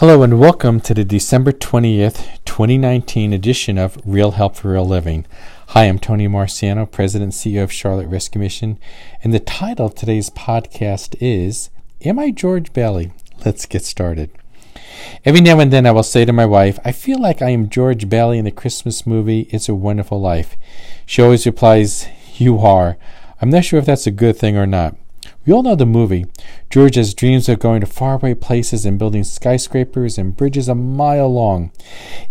Hello and welcome to the December 20th, 2019 edition of Real Help for Real Living. Hi, I'm Tony Marciano, President and CEO of Charlotte Rescue Mission, and the title of today's podcast is Am I George Bailey? Let's get started. Every now and then I will say to my wife, I feel like I am George Bailey in the Christmas movie It's a Wonderful Life. She always replies, You are. I'm not sure if that's a good thing or not. We all know the movie. George has dreams of going to faraway places and building skyscrapers and bridges a mile long.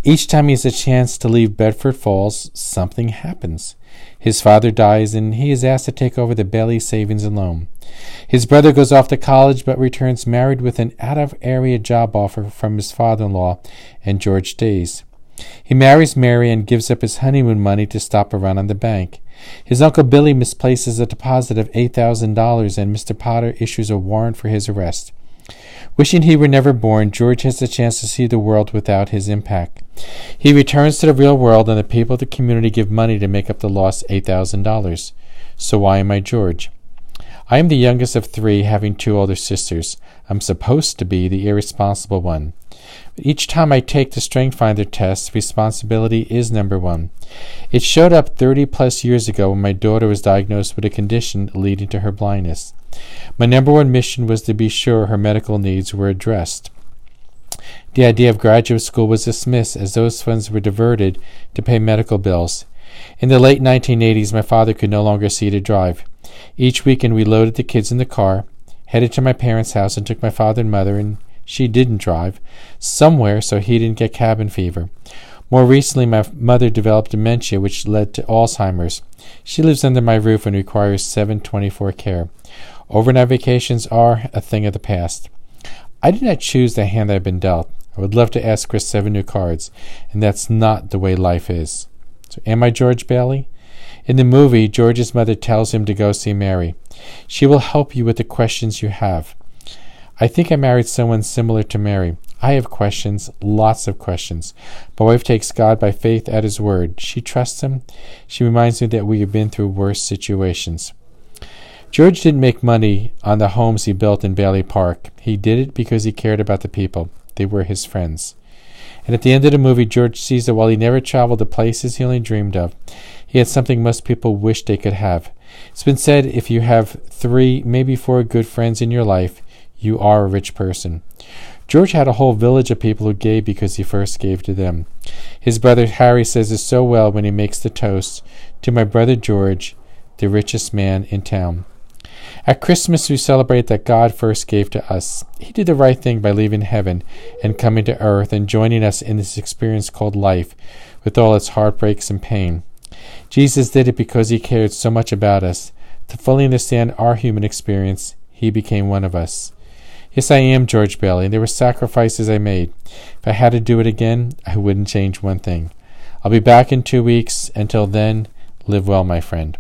Each time he has a chance to leave Bedford Falls, something happens. His father dies, and he is asked to take over the Bailey Savings and Loan. His brother goes off to college but returns married with an out of area job offer from his father in law, and George stays. He marries Mary and gives up his honeymoon money to stop a run on the bank. His uncle Billy misplaces a deposit of $8,000 and Mr. Potter issues a warrant for his arrest. Wishing he were never born, George has the chance to see the world without his impact. He returns to the real world, and the people of the community give money to make up the lost $8,000. So why am I George? I am the youngest of three, having two older sisters. I'm supposed to be the irresponsible one. Each time I take the Strength Finder test, responsibility is number one. It showed up 30 plus years ago when my daughter was diagnosed with a condition leading to her blindness. My number one mission was to be sure her medical needs were addressed. The idea of graduate school was dismissed as those funds were diverted to pay medical bills. In the late 1980s, my father could no longer see to drive. Each weekend, we loaded the kids in the car, headed to my parents' house, and took my father and mother, and she didn't drive, somewhere so he didn't get cabin fever. More recently, my mother developed dementia, which led to Alzheimer's. She lives under my roof and requires 724 care. Overnight vacations are a thing of the past. I did not choose the hand I've been dealt. I would love to ask for seven new cards, and that's not the way life is. So, am I George Bailey? In the movie, George's mother tells him to go see Mary. She will help you with the questions you have. I think I married someone similar to Mary. I have questions, lots of questions. My wife takes God by faith at His word. She trusts Him. She reminds me that we have been through worse situations. George didn't make money on the homes he built in Bailey Park. He did it because he cared about the people. They were his friends. And at the end of the movie, George sees that while he never traveled the places he only dreamed of, he had something most people wish they could have. It's been said if you have three, maybe four good friends in your life, you are a rich person. George had a whole village of people who gave because he first gave to them. His brother Harry says it so well when he makes the toast to my brother George, the richest man in town. At Christmas, we celebrate that God first gave to us. He did the right thing by leaving heaven and coming to earth and joining us in this experience called life, with all its heartbreaks and pain. Jesus did it because he cared so much about us. To fully understand our human experience, he became one of us. Yes, I am George Bailey, and there were sacrifices I made. If I had to do it again, I wouldn't change one thing. I'll be back in two weeks. Until then, live well, my friend.